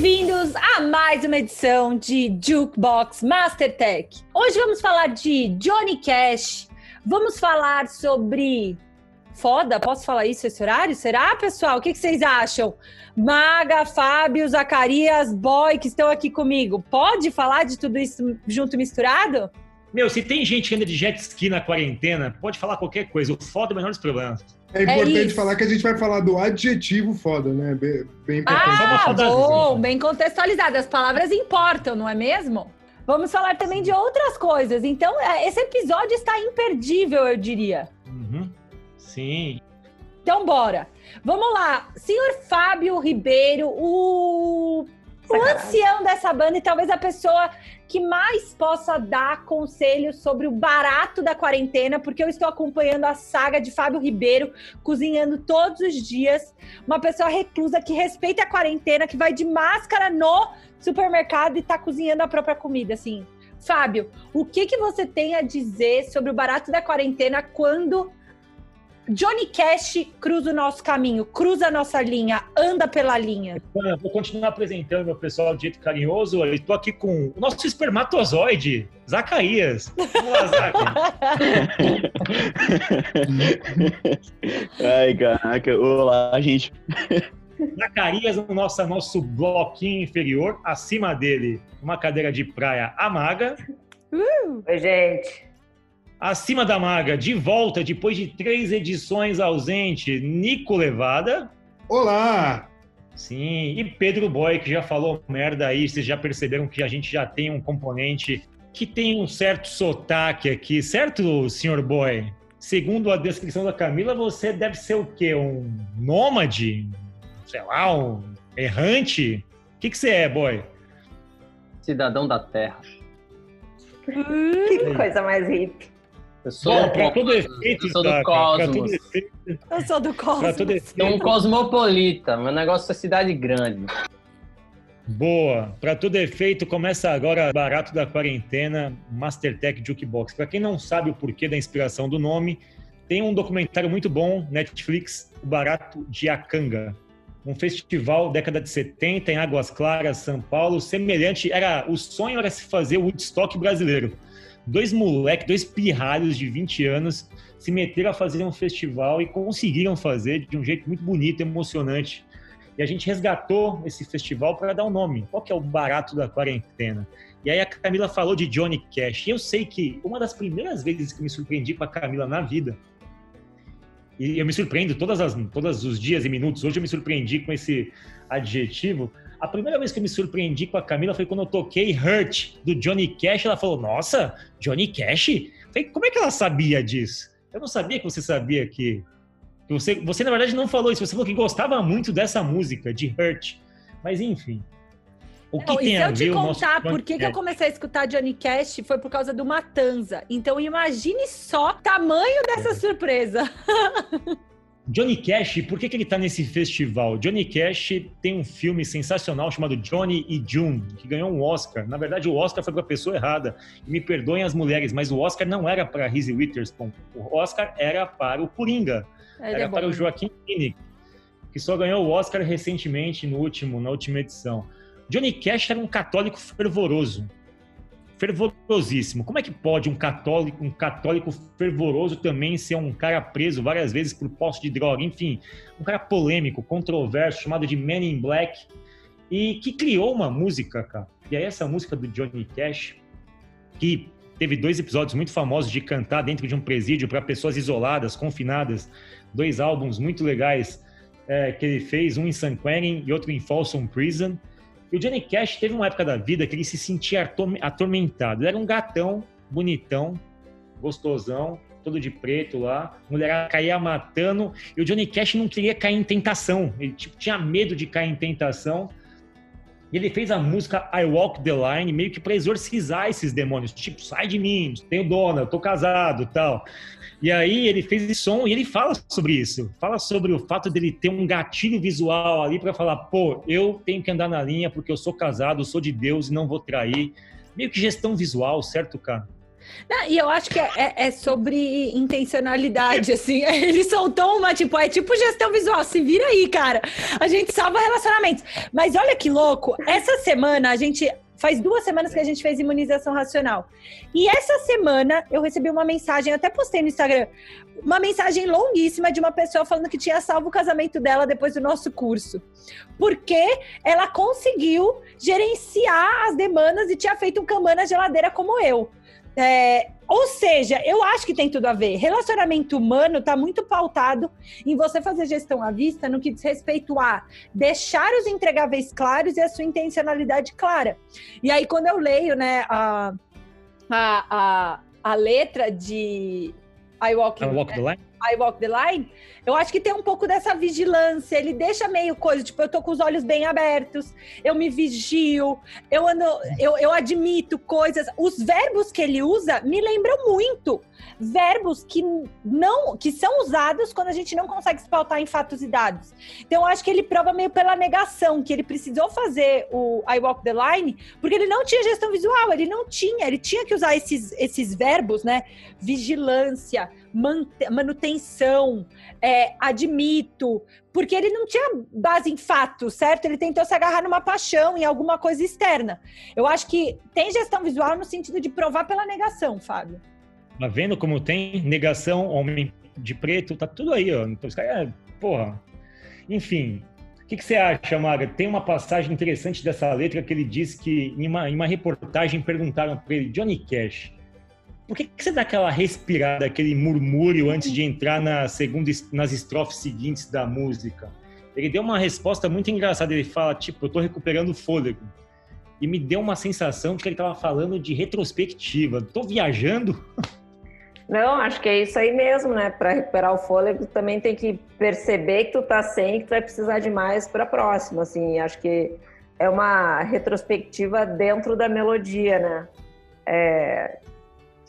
Bem-vindos a mais uma edição de Jukebox Mastertech. Hoje vamos falar de Johnny Cash, vamos falar sobre foda, posso falar isso esse horário? Será, pessoal? O que, vocês acham? Maga, Fábio, Zacarias, Boy, que estão aqui comigo. Pode falar de tudo isso junto misturado? Meu, se tem gente que anda de jet ski na quarentena, pode falar qualquer coisa. O foda é o menor dos problemas. É importante é falar que a gente vai falar do adjetivo foda, né? Bem, bem importante. Ah, bom, bem contextualizado. As palavras importam, não é mesmo? Vamos falar também de outras coisas. Então, é, esse episódio está imperdível, eu diria. Uhum. Sim. Então, bora. Vamos lá. Senhor Fábio Ribeiro, o o ancião dessa banda e talvez a pessoa que mais possa dar conselhos sobre o barato da quarentena, porque eu estou acompanhando a saga de Fábio Ribeiro, cozinhando todos os dias. Uma pessoa reclusa que respeita a quarentena, que vai de máscara no supermercado e está cozinhando a própria comida, assim. Fábio, o que, que você tem a dizer sobre o barato da quarentena quando Johnny Cash cruza o nosso caminho, cruza a nossa linha, anda pela linha. Vou continuar apresentando meu pessoal de jeito carinhoso. Estou aqui com o nosso espermatozoide, Zacarias. Vamos lá. Ai, caraca. Olá, gente. Zacarias no nosso, nosso bloquinho inferior, acima dele, uma cadeira de praia amaga. Uh. Oi, gente. Acima da maga, de volta depois de três edições ausente, Nico Levada. Olá! Sim, e Pedro Boy, que já falou merda aí, vocês já perceberam que a gente já tem um componente que tem um certo sotaque aqui, certo, senhor Boy? Segundo a descrição da Camila, você deve ser o quê? Um nômade? Sei lá, um errante? O que, que você é, Boy? Cidadão da Terra. Hum, que coisa mais hippie. Eu sou, Bom, pra todo efeito, eu sou do Cosmos. Eu sou do Cosmos. Sou um cosmopolita. Meu negócio é cidade grande. Boa. Para todo efeito, começa agora barato da quarentena, Mastertech Jukebox. Para quem não sabe o porquê da inspiração do nome, tem um documentário muito bom, Netflix, O Barato de Acanga. Um festival década de 70 em Águas Claras, São Paulo, semelhante, era o sonho era se fazer o Woodstock brasileiro dois moleques, dois pirralhos de 20 anos se meteram a fazer um festival e conseguiram fazer de um jeito muito bonito, emocionante. E a gente resgatou esse festival para dar um nome. Qual que é o barato da quarentena? E aí a Camila falou de Johnny Cash. E eu sei que uma das primeiras vezes que me surpreendi com a Camila na vida, e eu me surpreendo todas as, todos os dias e minutos, hoje eu me surpreendi com esse adjetivo, a primeira vez que eu me surpreendi com a Camila foi quando eu toquei Hurt, do Johnny Cash. Ela falou, nossa, Johnny Cash? falei, como é que ela sabia disso? Eu não sabia que você sabia que... que você, você, na verdade, não falou isso. Você falou que gostava muito dessa música, de Hurt. Mas, enfim... O que não, tem e se eu te contar por que, que eu comecei a escutar Johnny Cash, foi por causa do Matanza. Então imagine só o tamanho dessa é. surpresa. Johnny Cash, por que, que ele está nesse festival? Johnny Cash tem um filme sensacional chamado Johnny e June, que ganhou um Oscar. Na verdade, o Oscar foi para a pessoa errada. E me perdoem as mulheres, mas o Oscar não era para Reese Witherspoon. O Oscar era para o Coringa. Ele era é para o Joaquim Phoenix, que só ganhou o Oscar recentemente no último, na última edição. Johnny Cash era um católico fervoroso fervorosíssimo. Como é que pode um católico, um católico fervoroso também ser um cara preso várias vezes por posse de droga? Enfim, um cara polêmico, controverso, chamado de Man in Black, e que criou uma música, cara. E aí essa música do Johnny Cash, que teve dois episódios muito famosos de cantar dentro de um presídio para pessoas isoladas, confinadas, dois álbuns muito legais é, que ele fez, um em San Quentin e outro em Folsom Prison. E o Johnny Cash teve uma época da vida que ele se sentia atormentado. Ele era um gatão, bonitão, gostosão, todo de preto lá. A mulher caía matando. E o Johnny Cash não queria cair em tentação. Ele tipo, tinha medo de cair em tentação. E ele fez a música I Walk the Line meio que para exorcizar esses demônios. Tipo, sai de mim, tenho dona, eu tô casado tal. E aí ele fez esse som e ele fala sobre isso. Fala sobre o fato dele ter um gatilho visual ali para falar, pô, eu tenho que andar na linha porque eu sou casado, eu sou de Deus e não vou trair. Meio que gestão visual, certo, cara? Não, e eu acho que é, é, é, sobre intencionalidade, assim. Eles soltou uma, tipo, é tipo gestão visual. Se vira aí, cara. A gente salva relacionamentos. Mas olha que louco. Essa semana a gente. Faz duas semanas que a gente fez imunização racional. E essa semana eu recebi uma mensagem, até postei no Instagram, uma mensagem longuíssima de uma pessoa falando que tinha salvo o casamento dela depois do nosso curso. Porque ela conseguiu gerenciar as demandas e tinha feito um Kanban na geladeira como eu. É, ou seja, eu acho que tem tudo a ver. Relacionamento humano está muito pautado em você fazer gestão à vista no que diz respeito a deixar os entregáveis claros e a sua intencionalidade clara. E aí, quando eu leio né, a, a, a, a letra de I Walk, I walk the Line, I Walk the Line, eu acho que tem um pouco dessa vigilância. Ele deixa meio coisa, tipo, eu tô com os olhos bem abertos, eu me vigio, eu ando, eu, eu admito coisas. Os verbos que ele usa me lembram muito verbos que não que são usados quando a gente não consegue se pautar em fatos e dados. Então, eu acho que ele prova meio pela negação que ele precisou fazer o I Walk the Line, porque ele não tinha gestão visual, ele não tinha, ele tinha que usar esses, esses verbos, né? Vigilância, manutenção, é, admito, porque ele não tinha base em fatos, certo? Ele tentou se agarrar numa paixão, em alguma coisa externa. Eu acho que tem gestão visual no sentido de provar pela negação, Fábio. Tá vendo como tem negação, homem de preto, tá tudo aí, ó. Então, os caras, é, porra. Enfim, o que, que, você acha, Maga? Tem uma passagem interessante dessa letra que ele diz que, em uma, em uma reportagem, perguntaram para ele, Johnny Cash, por que, que, você dá aquela respirada, aquele murmúrio antes de entrar na segunda, nas estrofes seguintes da música? Ele deu uma resposta muito engraçada. Ele fala, tipo, eu tô recuperando o fôlego. E me deu uma sensação de que ele estava falando de retrospectiva. Tô viajando? Não, acho que é isso aí mesmo, né? Para recuperar o fôlego, também tem que perceber que tu tá sem, que tu vai precisar de mais para próxima, assim. Acho que é uma retrospectiva dentro da melodia, né? É,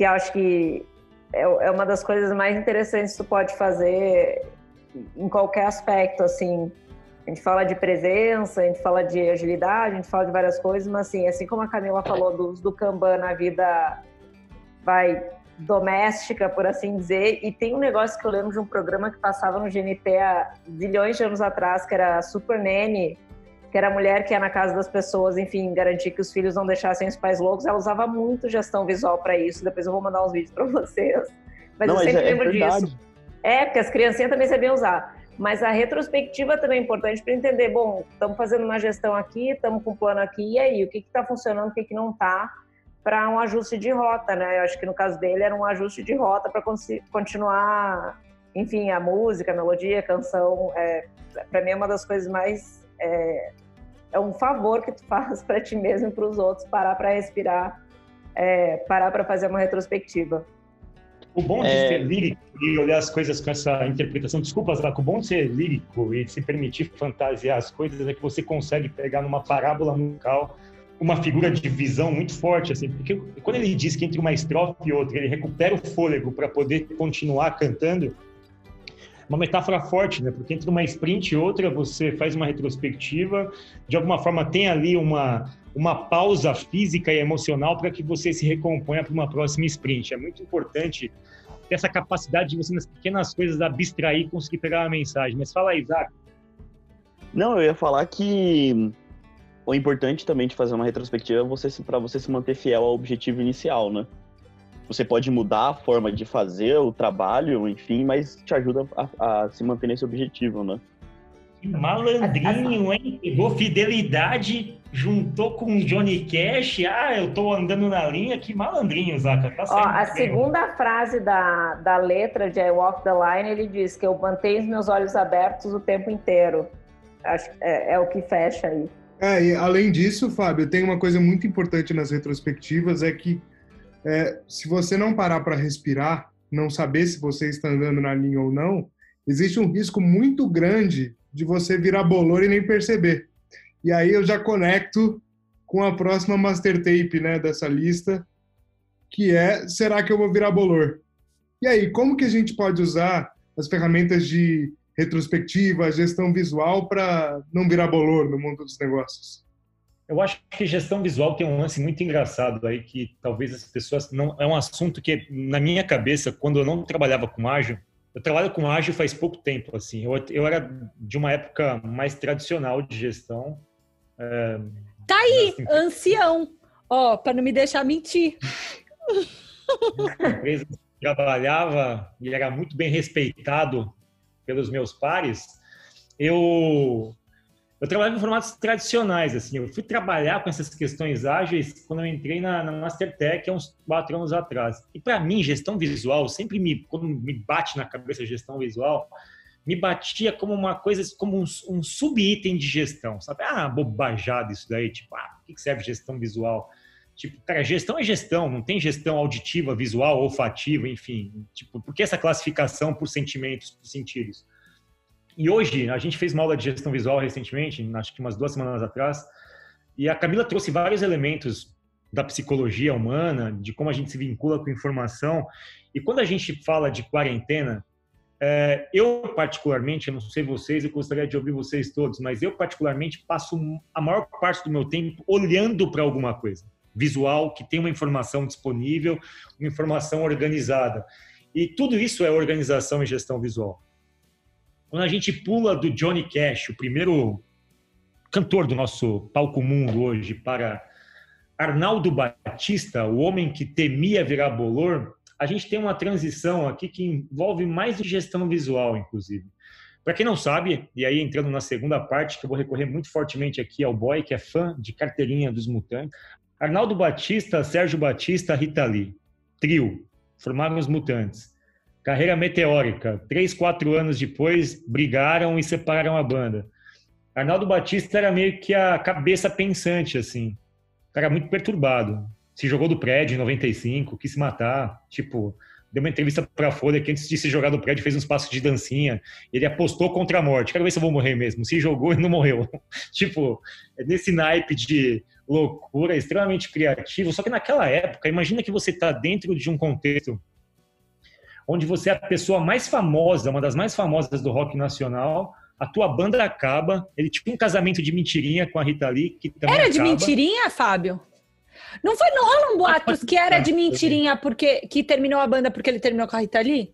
que acho que é, é uma das coisas mais interessantes que tu pode fazer em qualquer aspecto, assim. A gente fala de presença, a gente fala de agilidade, a gente fala de várias coisas, mas assim, assim como a Camila falou do, do Kanban na vida vai doméstica, por assim dizer. E tem um negócio que eu lembro de um programa que passava no GNT há bilhões de anos atrás, que era Super Nanny, que era a mulher que ia na casa das pessoas, enfim, garantir que os filhos não deixassem os pais loucos. Ela usava muito gestão visual para isso. Depois eu vou mandar uns vídeos para vocês. Mas não, eu sempre é, lembro é disso. É, porque as criancinhas também sabiam usar. Mas a retrospectiva também é importante para entender, bom, estamos fazendo uma gestão aqui, estamos com um plano aqui, e aí, o que está funcionando, o que, que não está, para um ajuste de rota, né? Eu acho que no caso dele era um ajuste de rota para continuar, enfim, a música, a melodia, a canção. É, para mim é uma das coisas mais é, é um favor que tu faz para ti mesmo e para os outros parar para respirar, é, parar para fazer uma retrospectiva. O bom de é... ser lírico e olhar as coisas com essa interpretação, desculpa, Zaco, o bom de ser lírico e de se permitir fantasiar as coisas é que você consegue pegar numa parábola musical uma figura de visão muito forte, assim, porque quando ele diz que entre uma estrofe e outra ele recupera o fôlego para poder continuar cantando, uma metáfora forte, né? Porque entre uma sprint e outra você faz uma retrospectiva, de alguma forma tem ali uma uma pausa física e emocional para que você se recomponha para uma próxima sprint. É muito importante ter essa capacidade de você nas pequenas coisas abstrair e conseguir pegar uma mensagem. Mas fala aí, Isaac. Não, eu ia falar que o importante também de fazer uma retrospectiva é você para você se manter fiel ao objetivo inicial, né? Você pode mudar a forma de fazer o trabalho, enfim, mas te ajuda a, a se manter nesse objetivo, né? Que malandrinho, hein? Pegou fidelidade, juntou com o Johnny Cash. Ah, eu tô andando na linha. Que malandrinho, Zaca. Tá Ó, a segunda frase da, da letra de I Walk the Line, ele diz que eu mantenho os meus olhos abertos o tempo inteiro. Acho, é, é o que fecha aí. É, e além disso, Fábio, tem uma coisa muito importante nas retrospectivas, é que é, se você não parar para respirar, não saber se você está andando na linha ou não, existe um risco muito grande de você virar bolor e nem perceber. E aí eu já conecto com a próxima master tape né, dessa lista, que é será que eu vou virar bolor? E aí, como que a gente pode usar as ferramentas de retrospectiva, gestão visual para não virar bolor no mundo dos negócios? Eu acho que gestão visual tem um lance muito engraçado aí que talvez as pessoas não é um assunto que na minha cabeça quando eu não trabalhava com ágil, eu trabalho com ágil faz pouco tempo assim. Eu, eu era de uma época mais tradicional de gestão. É, tá aí, assim, ancião. Ó, oh, para não me deixar mentir. empresa trabalhava e era muito bem respeitado pelos meus pares. Eu eu trabalhava em formatos tradicionais, assim. Eu fui trabalhar com essas questões ágeis quando eu entrei na, na Mastertech há uns quatro anos atrás. E para mim, gestão visual sempre me, quando me bate na cabeça gestão visual, me batia como uma coisa, como um, um sub-item de gestão, sabe? Ah, bobajada isso daí, tipo, ah, o que serve gestão visual? Tipo, cara, gestão é gestão, não tem gestão auditiva, visual, olfativa, enfim. Tipo, por que essa classificação por sentimentos, por sentidos? E hoje, a gente fez uma aula de gestão visual recentemente, acho que umas duas semanas atrás, e a Camila trouxe vários elementos da psicologia humana, de como a gente se vincula com informação. E quando a gente fala de quarentena, é, eu particularmente, eu não sei vocês, eu gostaria de ouvir vocês todos, mas eu particularmente passo a maior parte do meu tempo olhando para alguma coisa visual que tem uma informação disponível, uma informação organizada. E tudo isso é organização e gestão visual. Quando a gente pula do Johnny Cash, o primeiro cantor do nosso palco mundo hoje, para Arnaldo Batista, o homem que temia virar bolor, a gente tem uma transição aqui que envolve mais gestão visual, inclusive. Para quem não sabe, e aí entrando na segunda parte, que eu vou recorrer muito fortemente aqui ao boy, que é fã de carteirinha dos mutantes, Arnaldo Batista, Sérgio Batista, Rita Lee. Trio. Formaram os mutantes. Carreira meteórica. Três, quatro anos depois, brigaram e separaram a banda. Arnaldo Batista era meio que a cabeça pensante, assim. Cara muito perturbado. Se jogou do prédio em 95, quis se matar. Tipo, deu uma entrevista para a Folha que antes de se jogar do prédio fez uns passos de dancinha. Ele apostou contra a morte. Quero ver se eu vou morrer mesmo. Se jogou e não morreu. tipo, é nesse naipe de loucura, extremamente criativo. Só que naquela época, imagina que você está dentro de um contexto onde você é a pessoa mais famosa, uma das mais famosas do rock nacional, a tua banda acaba, ele tinha um casamento de mentirinha com a Rita Lee, que também Era acaba. de mentirinha, Fábio? Não foi, não rolam boatos que era de mentirinha porque que terminou a banda porque ele terminou com a Rita Lee?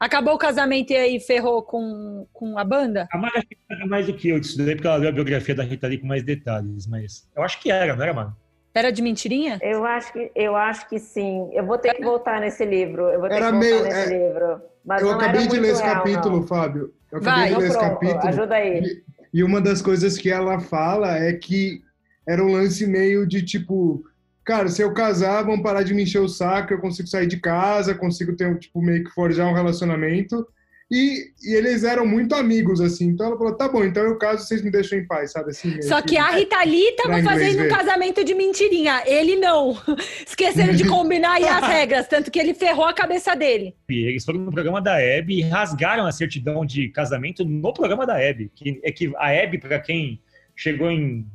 Acabou o casamento e aí ferrou com, com a banda? A Mara sabe mais do que eu disso daí, porque ela leu a biografia da Rita Lee com mais detalhes, mas eu acho que era, não era, mano? Era de mentirinha? Eu acho que, eu acho que sim. Eu vou ter que voltar nesse livro. Eu vou ter Era que voltar meio, nesse é, livro. Mas eu acabei de ler esse real, capítulo, não. Fábio. Eu acabei Vai, de ler esse capítulo. Ajuda aí. E, e uma das coisas que ela fala é que era um lance meio de tipo, cara, se eu casar, vão parar de me encher o saco, eu consigo sair de casa, consigo ter, tipo, meio que forjar um relacionamento. E, e, eles eram muito amigos, assim. Então ela falou: tá bom, então eu caso, vocês me deixam em paz, sabe? Assim, Só que, que a Rita Lee tava fazendo um casamento de mentirinha. Ele não. Esqueceram de combinar aí as regras, tanto que ele ferrou a cabeça dele. Eles foram no programa da Hebe e rasgaram a certidão de casamento no programa da Hebe. Que é que a Hebe, para quem chegou em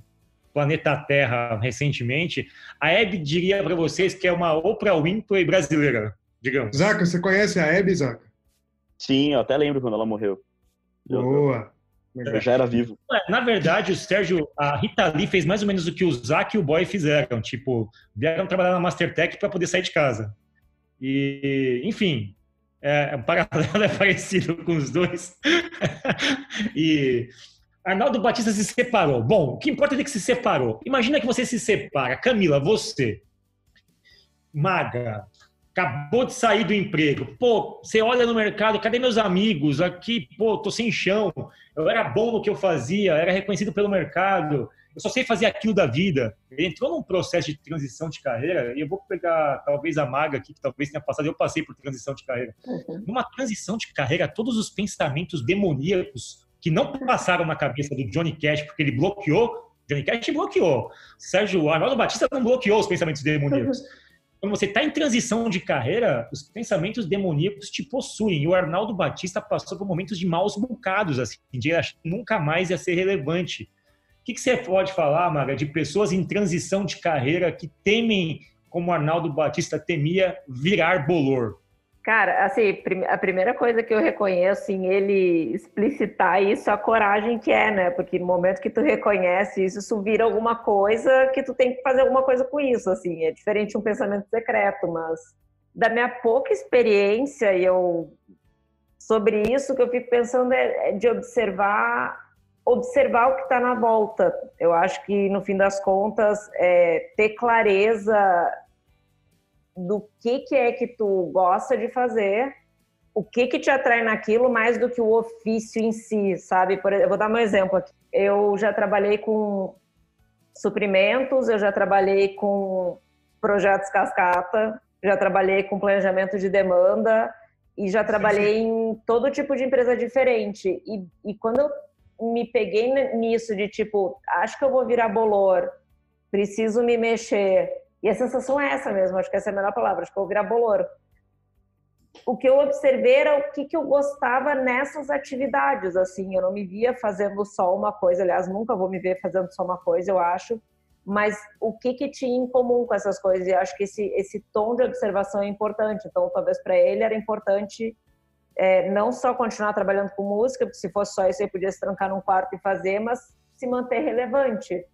planeta Terra recentemente, a Hebe diria para vocês que é uma Oprah Winfrey brasileira, digamos. Zaca, você conhece a Hebe, Zaca? Sim, eu até lembro quando ela morreu. Boa. Eu já era vivo. Na verdade, o Sérgio, a Rita Lee fez mais ou menos o que o Zac e o Boy fizeram. Tipo, vieram trabalhar na Mastertech para poder sair de casa. E, enfim, é, o paralelo é parecido com os dois. e Arnaldo Batista se separou. Bom, o que importa é que se separou. Imagina que você se separa. Camila, você, magra, acabou de sair do emprego. Pô, você olha no mercado, cadê meus amigos? Aqui, pô, tô sem chão. Eu era bom no que eu fazia, era reconhecido pelo mercado. Eu só sei fazer aquilo da vida. Ele entrou num processo de transição de carreira, e eu vou pegar talvez a maga aqui, que talvez tenha passado, eu passei por transição de carreira. Uhum. Numa transição de carreira, todos os pensamentos demoníacos que não passaram na cabeça do Johnny Cash, porque ele bloqueou, Johnny Cash bloqueou. Sérgio Arnaldo Batista não bloqueou os pensamentos demoníacos. Uhum quando você está em transição de carreira, os pensamentos demoníacos te possuem. E o Arnaldo Batista passou por momentos de maus bocados, assim, de achar que nunca mais ia ser relevante. O que, que você pode falar, Maga, de pessoas em transição de carreira que temem, como Arnaldo Batista temia, virar bolor? Cara, assim, a primeira coisa que eu reconheço em ele explicitar isso é a coragem que é, né? Porque no momento que tu reconhece isso, isso vira alguma coisa que tu tem que fazer alguma coisa com isso, assim. É diferente de um pensamento secreto, mas da minha pouca experiência eu sobre isso que eu fico pensando é, é de observar observar o que está na volta. Eu acho que no fim das contas é, ter clareza do que, que é que tu gosta de fazer, o que que te atrai naquilo mais do que o ofício em si, sabe? Por, eu vou dar um exemplo aqui. Eu já trabalhei com suprimentos, eu já trabalhei com projetos cascata, já trabalhei com planejamento de demanda e já trabalhei em todo tipo de empresa diferente. E, e quando eu me peguei nisso de tipo, acho que eu vou virar bolor, preciso me mexer, e a sensação é essa mesmo, acho que essa é a melhor palavra, acho que eu vou virar bolor. O que eu observei era o que, que eu gostava nessas atividades, assim, eu não me via fazendo só uma coisa, aliás, nunca vou me ver fazendo só uma coisa, eu acho, mas o que, que tinha em comum com essas coisas, e acho que esse, esse tom de observação é importante, então talvez para ele era importante é, não só continuar trabalhando com música, porque se fosse só isso ele podia se trancar num quarto e fazer, mas se manter relevante.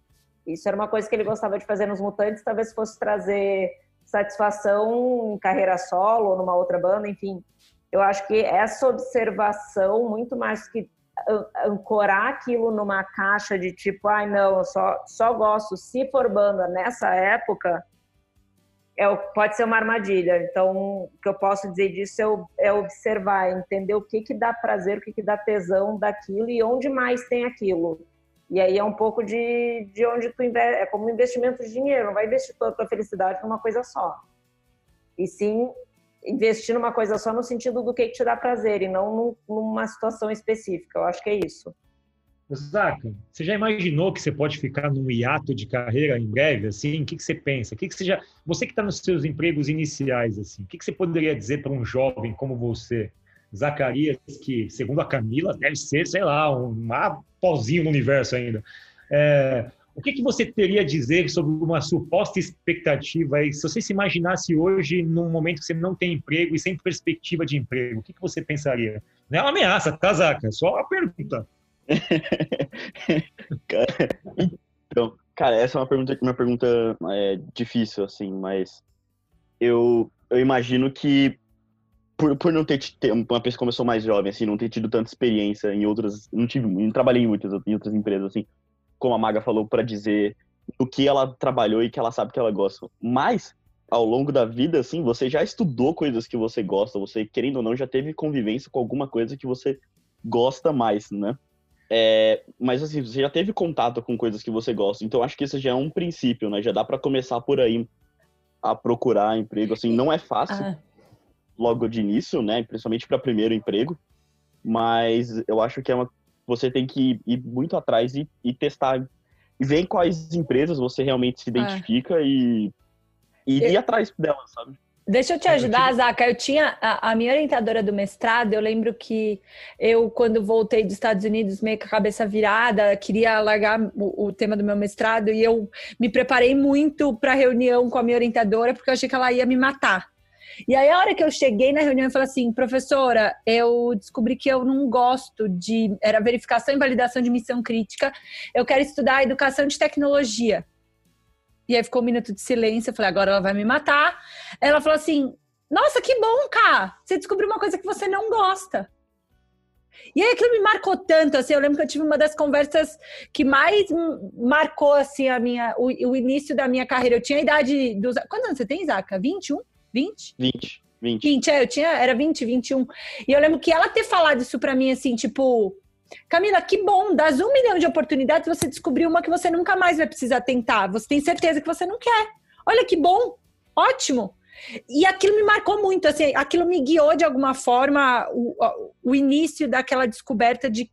Isso era uma coisa que ele gostava de fazer nos Mutantes, talvez fosse trazer satisfação em carreira solo ou numa outra banda, enfim. Eu acho que essa observação, muito mais que ancorar aquilo numa caixa de tipo, ai ah, não, eu só, só gosto se for banda nessa época, é, pode ser uma armadilha. Então, o que eu posso dizer disso é, é observar, entender o que, que dá prazer, o que, que dá tesão daquilo e onde mais tem aquilo. E aí é um pouco de, de onde tu investe, é como investimento de dinheiro, não vai investir toda a tua felicidade numa coisa só. E sim investir numa coisa só no sentido do que, que te dá prazer e não numa situação específica. Eu acho que é isso. Zaca, você já imaginou que você pode ficar num hiato de carreira em breve, assim? O que, que você pensa? O que, que você já... Você que está nos seus empregos iniciais, assim, o que, que você poderia dizer para um jovem como você? Zacarias, que, segundo a Camila, deve ser, sei lá, um pozinho no universo ainda. É, o que, que você teria a dizer sobre uma suposta expectativa? Se você se imaginasse hoje num momento que você não tem emprego e sem perspectiva de emprego, o que, que você pensaria? Não é uma ameaça, tá, Zaca? Só uma pergunta. então, cara, essa é uma pergunta, uma pergunta é, difícil, assim, mas eu, eu imagino que por, por não ter, ter uma pessoa sou mais jovem, assim, não ter tido tanta experiência em outras, não tive, não trabalhei em muitas em outras empresas, assim, como a Maga falou, para dizer o que ela trabalhou e que ela sabe que ela gosta. Mas, ao longo da vida, assim, você já estudou coisas que você gosta, você, querendo ou não, já teve convivência com alguma coisa que você gosta mais, né? É, mas assim, você já teve contato com coisas que você gosta, então acho que isso já é um princípio, né? Já dá para começar por aí a procurar emprego, assim, não é fácil. Ah logo de início, né? Principalmente para primeiro emprego. Mas eu acho que é uma você tem que ir muito atrás e, e testar e ver em quais empresas você realmente se identifica e, e eu... ir atrás delas, sabe? Deixa eu te ajudar, Zaca. Eu tinha a, a, minha orientadora do mestrado. Eu lembro que eu, quando voltei dos Estados Unidos, meio com a cabeça virada, queria largar o, o tema do meu mestrado e eu me preparei muito para a reunião com a minha orientadora porque eu achei que ela ia me matar. E aí, a hora que eu cheguei na reunião, eu falei assim, professora, eu descobri que eu não gosto de. Era verificação e validação de missão crítica. Eu quero estudar educação de tecnologia. E aí ficou um minuto de silêncio. Eu falei, agora ela vai me matar. Ela falou assim: Nossa, que bom, Cá! Você descobriu uma coisa que você não gosta. E aí aquilo me marcou tanto, assim, eu lembro que eu tive uma das conversas que mais marcou, assim, a minha, o, o início da minha carreira. Eu tinha a idade dos... Quantos anos você tem, Zaca? 21? 20? 20. 20. 20, é, eu tinha, era 20, 21. E eu lembro que ela ter falado isso pra mim, assim, tipo, Camila, que bom, das um milhão de oportunidades, você descobriu uma que você nunca mais vai precisar tentar. Você tem certeza que você não quer. Olha que bom, ótimo. E aquilo me marcou muito, assim, aquilo me guiou de alguma forma o, o início daquela descoberta de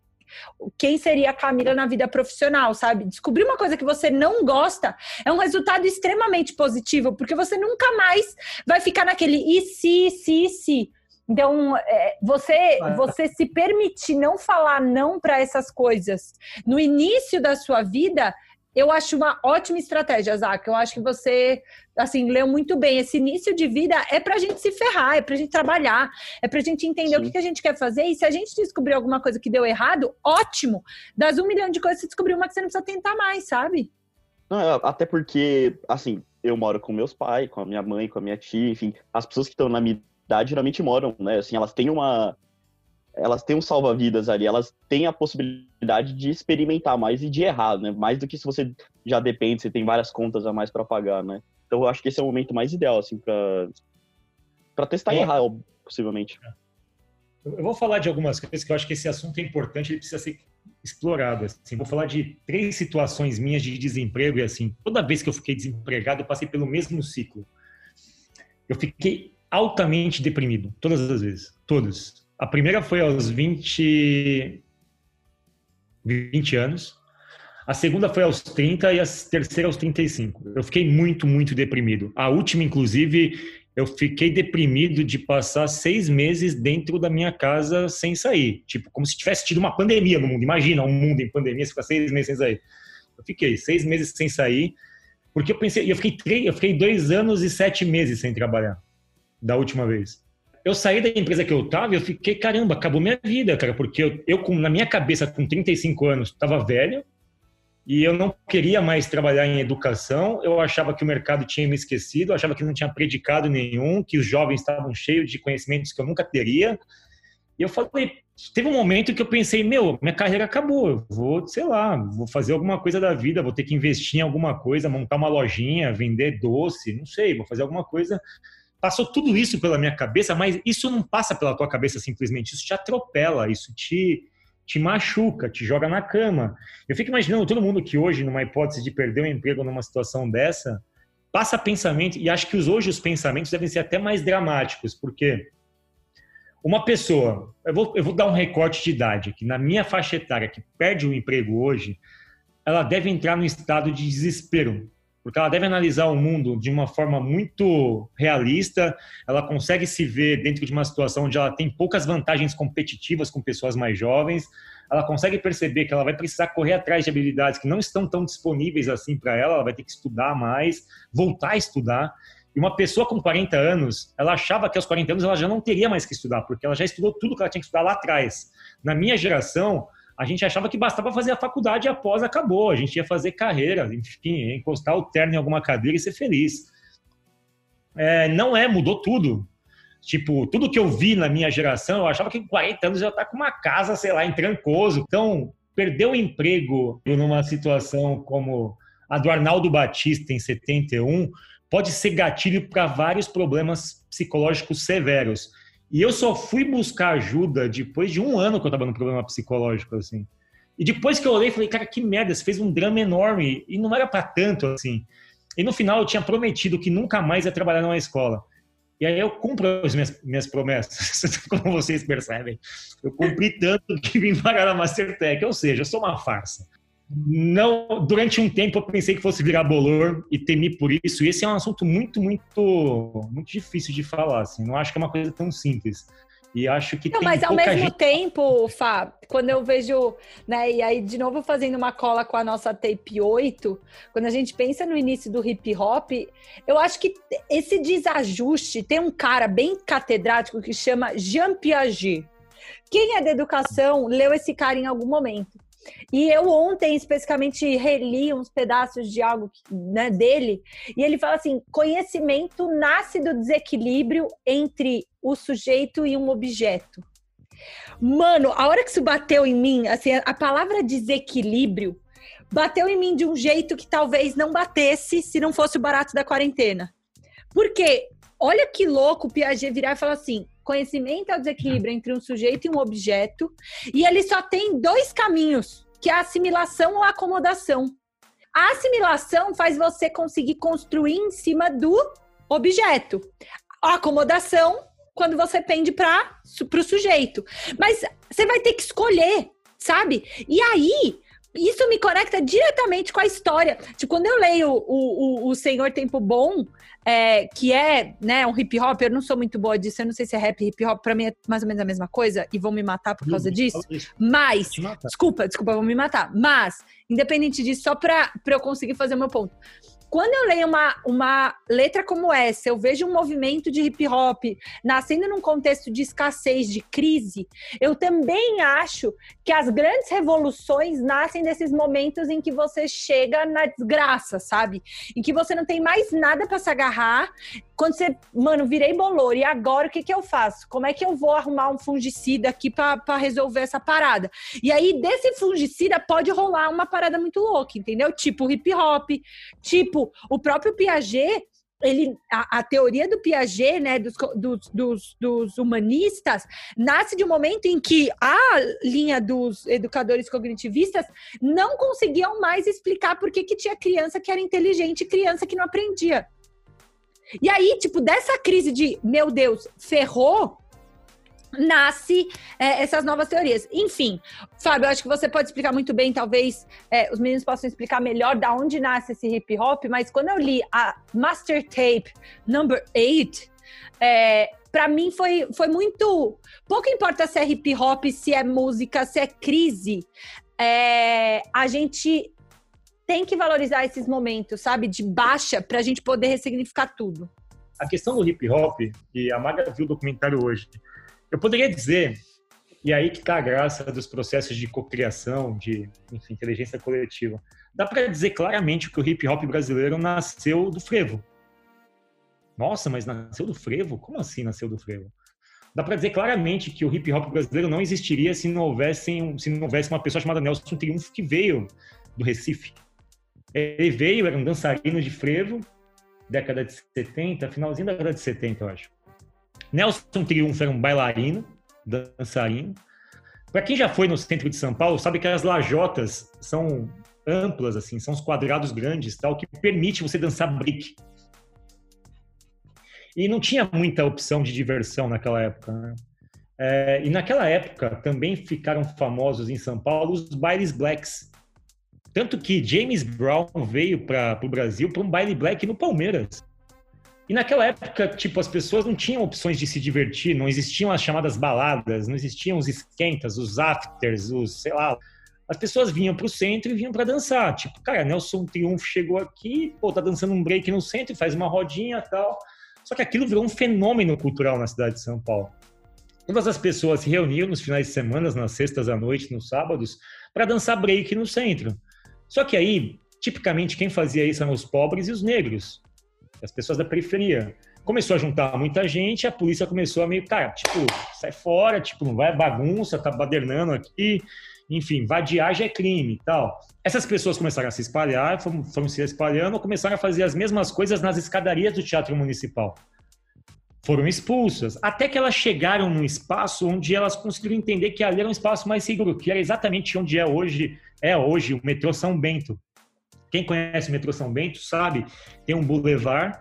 quem seria a Camila na vida profissional, sabe? Descobrir uma coisa que você não gosta é um resultado extremamente positivo, porque você nunca mais vai ficar naquele e se, se, se. Então, é, você, é. você se permitir não falar não para essas coisas no início da sua vida eu acho uma ótima estratégia, Zac. Eu acho que você, assim, leu muito bem. Esse início de vida é pra gente se ferrar, é pra gente trabalhar, é pra gente entender Sim. o que a gente quer fazer. E se a gente descobrir alguma coisa que deu errado, ótimo. Das um milhão de coisas, você descobriu uma que você não precisa tentar mais, sabe? Não, é, até porque, assim, eu moro com meus pais, com a minha mãe, com a minha tia, enfim. As pessoas que estão na minha idade geralmente moram, né? Assim, elas têm uma elas têm um salva-vidas ali, elas têm a possibilidade de experimentar mais e de errar, né? Mais do que se você já depende, você tem várias contas a mais para pagar, né? Então eu acho que esse é o momento mais ideal, assim, para para testar é. e errar, possivelmente. Eu vou falar de algumas coisas que eu acho que esse assunto é importante, ele precisa ser explorado. Assim. Vou falar de três situações minhas de desemprego e assim, toda vez que eu fiquei desempregado, eu passei pelo mesmo ciclo. Eu fiquei altamente deprimido, todas as vezes, todas a primeira foi aos 20, 20 anos. A segunda foi aos 30 e a terceira aos 35. Eu fiquei muito, muito deprimido. A última, inclusive, eu fiquei deprimido de passar seis meses dentro da minha casa sem sair. Tipo, como se tivesse tido uma pandemia no mundo. Imagina um mundo em pandemia, você fica seis meses sem sair. Eu fiquei seis meses sem sair, porque eu pensei, eu fiquei, três, eu fiquei dois anos e sete meses sem trabalhar da última vez eu saí da empresa que eu tava e eu fiquei, caramba, acabou minha vida, cara, porque eu, eu com, na minha cabeça, com 35 anos, estava velho e eu não queria mais trabalhar em educação, eu achava que o mercado tinha me esquecido, eu achava que não tinha predicado nenhum, que os jovens estavam cheios de conhecimentos que eu nunca teria. E eu falei, teve um momento que eu pensei, meu, minha carreira acabou, eu vou, sei lá, vou fazer alguma coisa da vida, vou ter que investir em alguma coisa, montar uma lojinha, vender doce, não sei, vou fazer alguma coisa passou tudo isso pela minha cabeça, mas isso não passa pela tua cabeça simplesmente, isso te atropela, isso te, te machuca, te joga na cama. Eu fico imaginando todo mundo que hoje, numa hipótese de perder um emprego numa situação dessa, passa pensamento, e acho que hoje os pensamentos devem ser até mais dramáticos, porque uma pessoa, eu vou, eu vou dar um recorte de idade aqui, na minha faixa etária, que perde o emprego hoje, ela deve entrar no estado de desespero, porque ela deve analisar o mundo de uma forma muito realista, ela consegue se ver dentro de uma situação onde ela tem poucas vantagens competitivas com pessoas mais jovens, ela consegue perceber que ela vai precisar correr atrás de habilidades que não estão tão disponíveis assim para ela, ela vai ter que estudar mais, voltar a estudar. E uma pessoa com 40 anos, ela achava que aos 40 anos ela já não teria mais que estudar, porque ela já estudou tudo que ela tinha que estudar lá atrás. Na minha geração, a gente achava que bastava fazer a faculdade e após acabou. A gente ia fazer carreira, enfim, encostar o terno em alguma cadeira e ser feliz. É, não é, mudou tudo. Tipo, tudo que eu vi na minha geração, eu achava que com 40 anos já tá com uma casa, sei lá, em Trancoso. Então, perder o emprego numa situação como a do Arnaldo Batista em 71 pode ser gatilho para vários problemas psicológicos severos. E eu só fui buscar ajuda depois de um ano que eu tava no problema psicológico, assim. E depois que eu olhei, falei, cara, que merda, você fez um drama enorme. E não era para tanto, assim. E no final eu tinha prometido que nunca mais ia trabalhar numa escola. E aí eu cumpro as minhas, minhas promessas, como vocês percebem. Eu cumpri tanto que vim pagar na Mastertech. Ou seja, eu sou uma farsa não durante um tempo eu pensei que fosse virar bolor e temi por isso. E esse é um assunto muito, muito, muito difícil de falar. Assim. Não acho que é uma coisa tão simples. E acho que não, mas ao mesmo gente... tempo, Fá, quando eu vejo, né, e aí de novo fazendo uma cola com a nossa tape 8, quando a gente pensa no início do hip hop, eu acho que esse desajuste tem um cara bem catedrático que chama Jean Piaget. Quem é da educação leu esse cara em algum momento. E eu ontem, especificamente, reli uns pedaços de algo né, dele, e ele fala assim: conhecimento nasce do desequilíbrio entre o sujeito e um objeto. Mano, a hora que isso bateu em mim, assim, a palavra desequilíbrio bateu em mim de um jeito que talvez não batesse se não fosse o barato da quarentena. Porque, olha que louco o Piaget virar e falar assim: Conhecimento é o desequilíbrio entre um sujeito e um objeto, e ele só tem dois caminhos, que é a assimilação ou a acomodação. A assimilação faz você conseguir construir em cima do objeto. A acomodação, quando você pende para o sujeito. Mas você vai ter que escolher, sabe? E aí, isso me conecta diretamente com a história. Tipo, quando eu leio o, o, o Senhor Tempo Bom, é, que é né, um hip hop, eu não sou muito boa disso, eu não sei se é rap hip hop, pra mim é mais ou menos a mesma coisa, e vão me matar por causa disso. Mas, desculpa, desculpa, vão me matar. Mas, independente disso, só pra, pra eu conseguir fazer o meu ponto quando eu leio uma, uma letra como essa, eu vejo um movimento de hip hop nascendo num contexto de escassez, de crise, eu também acho que as grandes revoluções nascem desses momentos em que você chega na desgraça, sabe? Em que você não tem mais nada para se agarrar. Quando você, mano, virei bolor, e agora o que, que eu faço? Como é que eu vou arrumar um fungicida aqui para resolver essa parada? E aí, desse fungicida pode rolar uma parada muito louca, entendeu? Tipo hip hop, tipo o próprio Piaget, ele, a, a, teoria do Piaget, né, dos, dos, dos, dos, humanistas, nasce de um momento em que a linha dos educadores cognitivistas não conseguiam mais explicar por que, que tinha criança que era inteligente e criança que não aprendia. E aí, tipo, dessa crise de, meu Deus, ferrou, nasce é, essas novas teorias. Enfim, Fábio, acho que você pode explicar muito bem, talvez é, os meninos possam explicar melhor da onde nasce esse hip hop, mas quando eu li a Master Tape Number 8, é, para mim foi, foi muito. Pouco importa se é hip hop, se é música, se é crise. É, a gente tem que valorizar esses momentos, sabe, de baixa, para a gente poder ressignificar tudo. A questão do hip hop, e a Maga viu o documentário hoje, eu poderia dizer, e aí que está a graça dos processos de cocriação, de enfim, inteligência coletiva. Dá para dizer claramente que o hip hop brasileiro nasceu do frevo. Nossa, mas nasceu do frevo? Como assim nasceu do frevo? Dá para dizer claramente que o hip hop brasileiro não existiria se não houvesse, se não houvesse uma pessoa chamada Nelson Triunfo que veio do Recife. Ele veio, era um dançarino de frevo, década de 70, finalzinho da década de 70, eu acho. Nelson Triunfo era um bailarino, dançarino. Para quem já foi no centro de São Paulo, sabe que as lajotas são amplas, assim, são os quadrados grandes, tal, que permite você dançar break. E não tinha muita opção de diversão naquela época. Né? É, e naquela época também ficaram famosos em São Paulo os bailes blacks. Tanto que James Brown veio para o Brasil para um baile black no Palmeiras. E naquela época, tipo, as pessoas não tinham opções de se divertir, não existiam as chamadas baladas, não existiam os esquentas, os afters, os, sei lá. As pessoas vinham pro centro e vinham para dançar. Tipo, cara, Nelson Triunfo chegou aqui, pô, tá dançando um break no centro, faz uma rodinha e tal. Só que aquilo virou um fenômeno cultural na cidade de São Paulo. Todas as pessoas se reuniam nos finais de semana, nas sextas à noite, nos sábados, para dançar break no centro. Só que aí, tipicamente, quem fazia isso eram os pobres e os negros as pessoas da periferia. Começou a juntar muita gente, a polícia começou a meio, cara, tipo, sai fora, tipo, não vai bagunça, tá badernando aqui, enfim, vadiagem é crime e tal. Essas pessoas começaram a se espalhar, foram, foram se espalhando, começaram a fazer as mesmas coisas nas escadarias do Teatro Municipal. Foram expulsas, até que elas chegaram num espaço onde elas conseguiram entender que ali era um espaço mais seguro, que era exatamente onde é hoje, é hoje o metrô São Bento. Quem conhece o metrô São Bento sabe, tem um boulevard.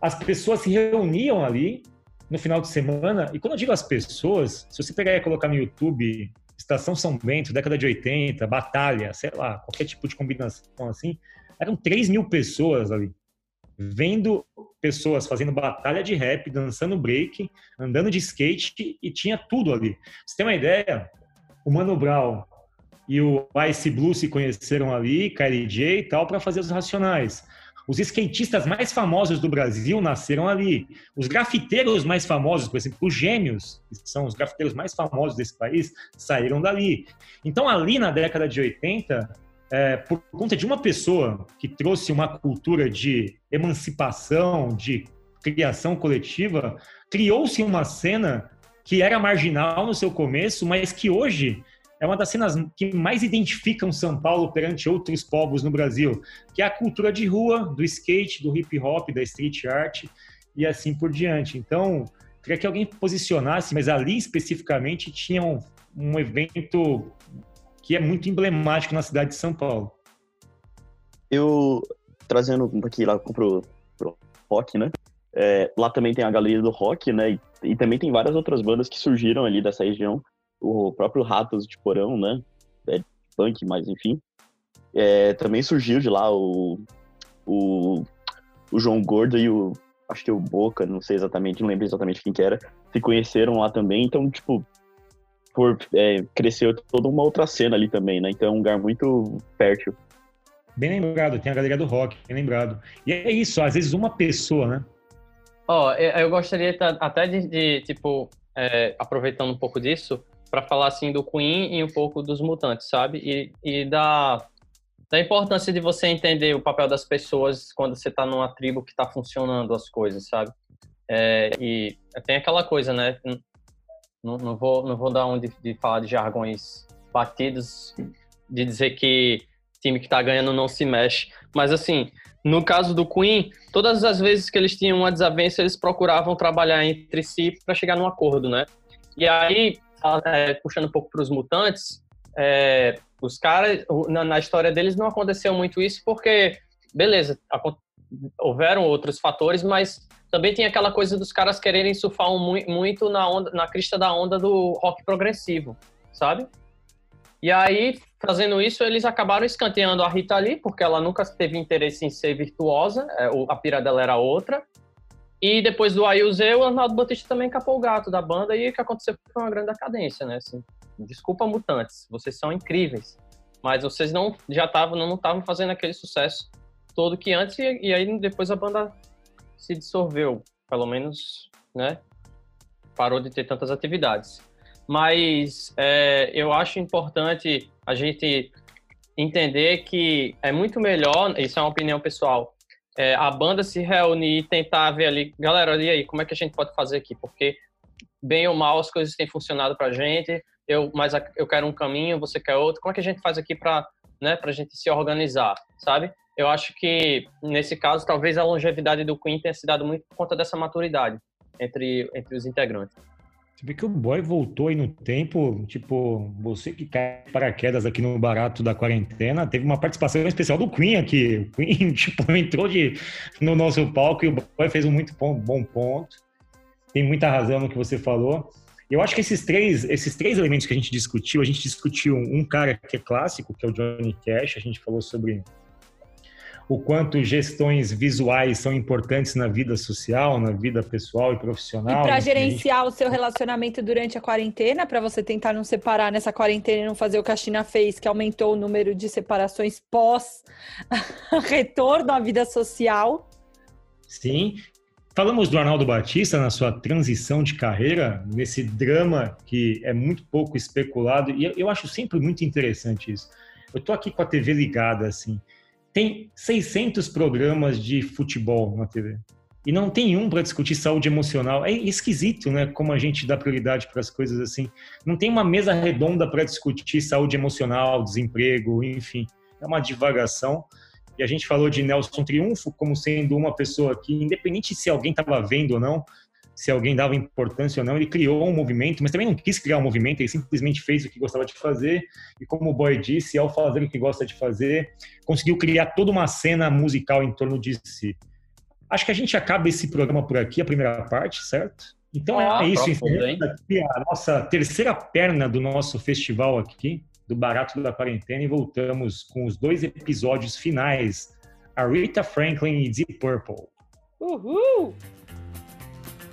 As pessoas se reuniam ali no final de semana. E quando eu digo as pessoas, se você pegar e colocar no YouTube Estação São Bento, década de 80, Batalha, sei lá, qualquer tipo de combinação assim, eram 3 mil pessoas ali. Vendo pessoas fazendo batalha de rap, dançando break, andando de skate e tinha tudo ali. Você tem uma ideia? O Mano Brown, e o Ice Blue se conheceram ali, KLJ e tal, para fazer os Racionais. Os skatistas mais famosos do Brasil nasceram ali. Os grafiteiros mais famosos, por exemplo, os gêmeos, que são os grafiteiros mais famosos desse país, saíram dali. Então, ali na década de 80, é, por conta de uma pessoa que trouxe uma cultura de emancipação, de criação coletiva, criou-se uma cena que era marginal no seu começo, mas que hoje é uma das cenas que mais identificam São Paulo perante outros povos no Brasil, que é a cultura de rua, do skate, do hip hop, da street art e assim por diante. Então, queria que alguém posicionasse, mas ali especificamente tinha um, um evento que é muito emblemático na cidade de São Paulo. Eu, trazendo aqui lá pro, pro rock, né? É, lá também tem a galeria do rock, né? E, e, também tem várias outras bandas que surgiram ali dessa região o próprio Ratos de Porão, né? É punk, mas enfim. é, também surgiu de lá o, o, o João Gordo e o. Acho que o Boca, não sei exatamente, não lembro exatamente quem que era, se conheceram lá também. Então, tipo, por, é, cresceu toda uma outra cena ali também, né? Então é um lugar muito fértil. Bem lembrado, tem a galeria do rock, bem lembrado. E é isso, às vezes uma pessoa, né? Ó, oh, eu gostaria até de, de tipo, é, aproveitando um pouco disso, para falar assim do Queen e um pouco dos mutantes, sabe? E, e da, da importância de você entender o papel das pessoas quando você está numa tribo que está funcionando as coisas, sabe? É, e tem aquela coisa, né? Não, não, vou, não vou dar um de, de falar de jargões batidos, de dizer que time que está ganhando não se mexe. Mas assim, no caso do Queen, todas as vezes que eles tinham uma desavença, eles procuravam trabalhar entre si para chegar num acordo, né? E aí, é, puxando um pouco para os mutantes, é, os caras, na, na, história deles não aconteceu muito isso porque, beleza, houveram outros fatores, mas também tem aquela coisa dos caras quererem surfar um, muito na, onda, na crista da onda do rock progressivo, sabe? E aí, fazendo isso, eles acabaram escanteando a Rita Lee, porque ela nunca teve interesse em ser virtuosa, é, a pira dela era outra. E depois do Ayuze, o Arnaldo Batista também capou o gato da banda, e o que aconteceu foi uma grande decadência, né? Assim, desculpa, mutantes, vocês são incríveis, mas vocês não já estavam não estavam fazendo aquele sucesso todo que antes, e, e aí depois a banda se dissolveu, pelo menos, né? Parou de ter tantas atividades. Mas é, eu acho importante a gente entender que é muito melhor, isso é uma opinião pessoal, é, a banda se reunir e tentar ver ali, galera, e aí, como é que a gente pode fazer aqui? Porque, bem ou mal, as coisas têm funcionado pra gente, eu, mas eu quero um caminho, você quer outro, como é que a gente faz aqui para né, a gente se organizar, sabe? eu acho que, nesse caso, talvez a longevidade do Queen tenha se dado muito por conta dessa maturidade entre, entre os integrantes. Você vê que o boy voltou aí no tempo, tipo, você que cai paraquedas aqui no barato da quarentena, teve uma participação especial do Queen aqui. O Queen, tipo, entrou de, no nosso palco e o boy fez um muito bom, bom ponto. Tem muita razão no que você falou. Eu acho que esses três, esses três elementos que a gente discutiu, a gente discutiu um cara que é clássico, que é o Johnny Cash, a gente falou sobre o quanto gestões visuais são importantes na vida social, na vida pessoal e profissional. E para gerenciar gente... o seu relacionamento durante a quarentena, para você tentar não separar nessa quarentena e não fazer o que a China fez, que aumentou o número de separações pós retorno à vida social. Sim. Falamos do Arnaldo Batista na sua transição de carreira, nesse drama que é muito pouco especulado, e eu acho sempre muito interessante isso. Eu tô aqui com a TV ligada, assim, tem 600 programas de futebol na TV. E não tem um para discutir saúde emocional. É esquisito, né? Como a gente dá prioridade para as coisas assim. Não tem uma mesa redonda para discutir saúde emocional, desemprego, enfim. É uma divagação. E a gente falou de Nelson Triunfo como sendo uma pessoa que, independente se alguém estava vendo ou não, se alguém dava importância ou não. Ele criou um movimento, mas também não quis criar um movimento, ele simplesmente fez o que gostava de fazer. E como o Boy disse, ao fazer o que gosta de fazer, conseguiu criar toda uma cena musical em torno de si. Acho que a gente acaba esse programa por aqui, a primeira parte, certo? Então ah, é isso, aqui a nossa terceira perna do nosso festival aqui, do Barato da Quarentena, e voltamos com os dois episódios finais, a Rita Franklin e Deep Purple. Uhul!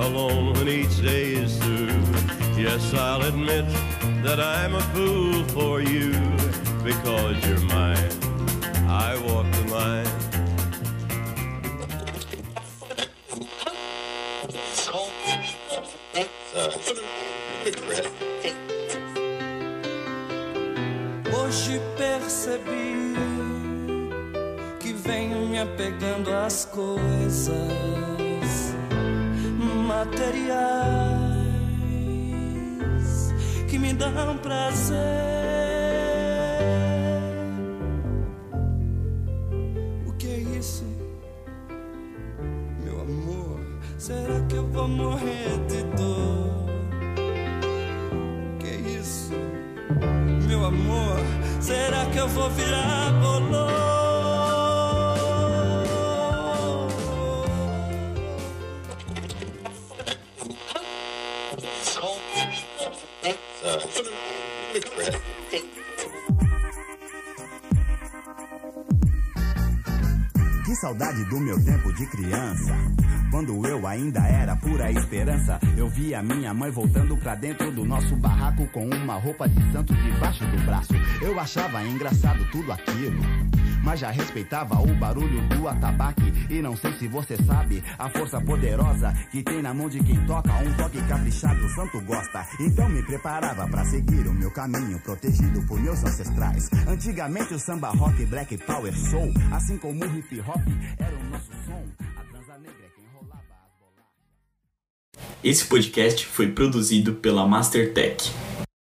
alone when each day is through. Yes, I'll admit that I'm a fool for you because you're mine. I walk the line. Hoje percebi que venho me apegando às coisas dão prazer. O que é isso, meu amor? Será que eu vou morrer de dor? O que é isso, meu amor? Será que eu vou virar bolor? Saudade do meu tempo de criança. Quando eu ainda era pura esperança, eu via minha mãe voltando pra dentro do nosso barraco com uma roupa de santo debaixo do braço. Eu achava engraçado tudo aquilo. Mas já respeitava o barulho do atabaque. E não sei se você sabe a força poderosa que tem na mão de quem toca. Um toque caprichado, o santo gosta. Então me preparava pra seguir o meu caminho, protegido por meus ancestrais. Antigamente o samba rock, black power soul, assim como o hip hop, era o nosso som. A transa negra é quem rolava as bolachas. Esse podcast foi produzido pela Mastertech.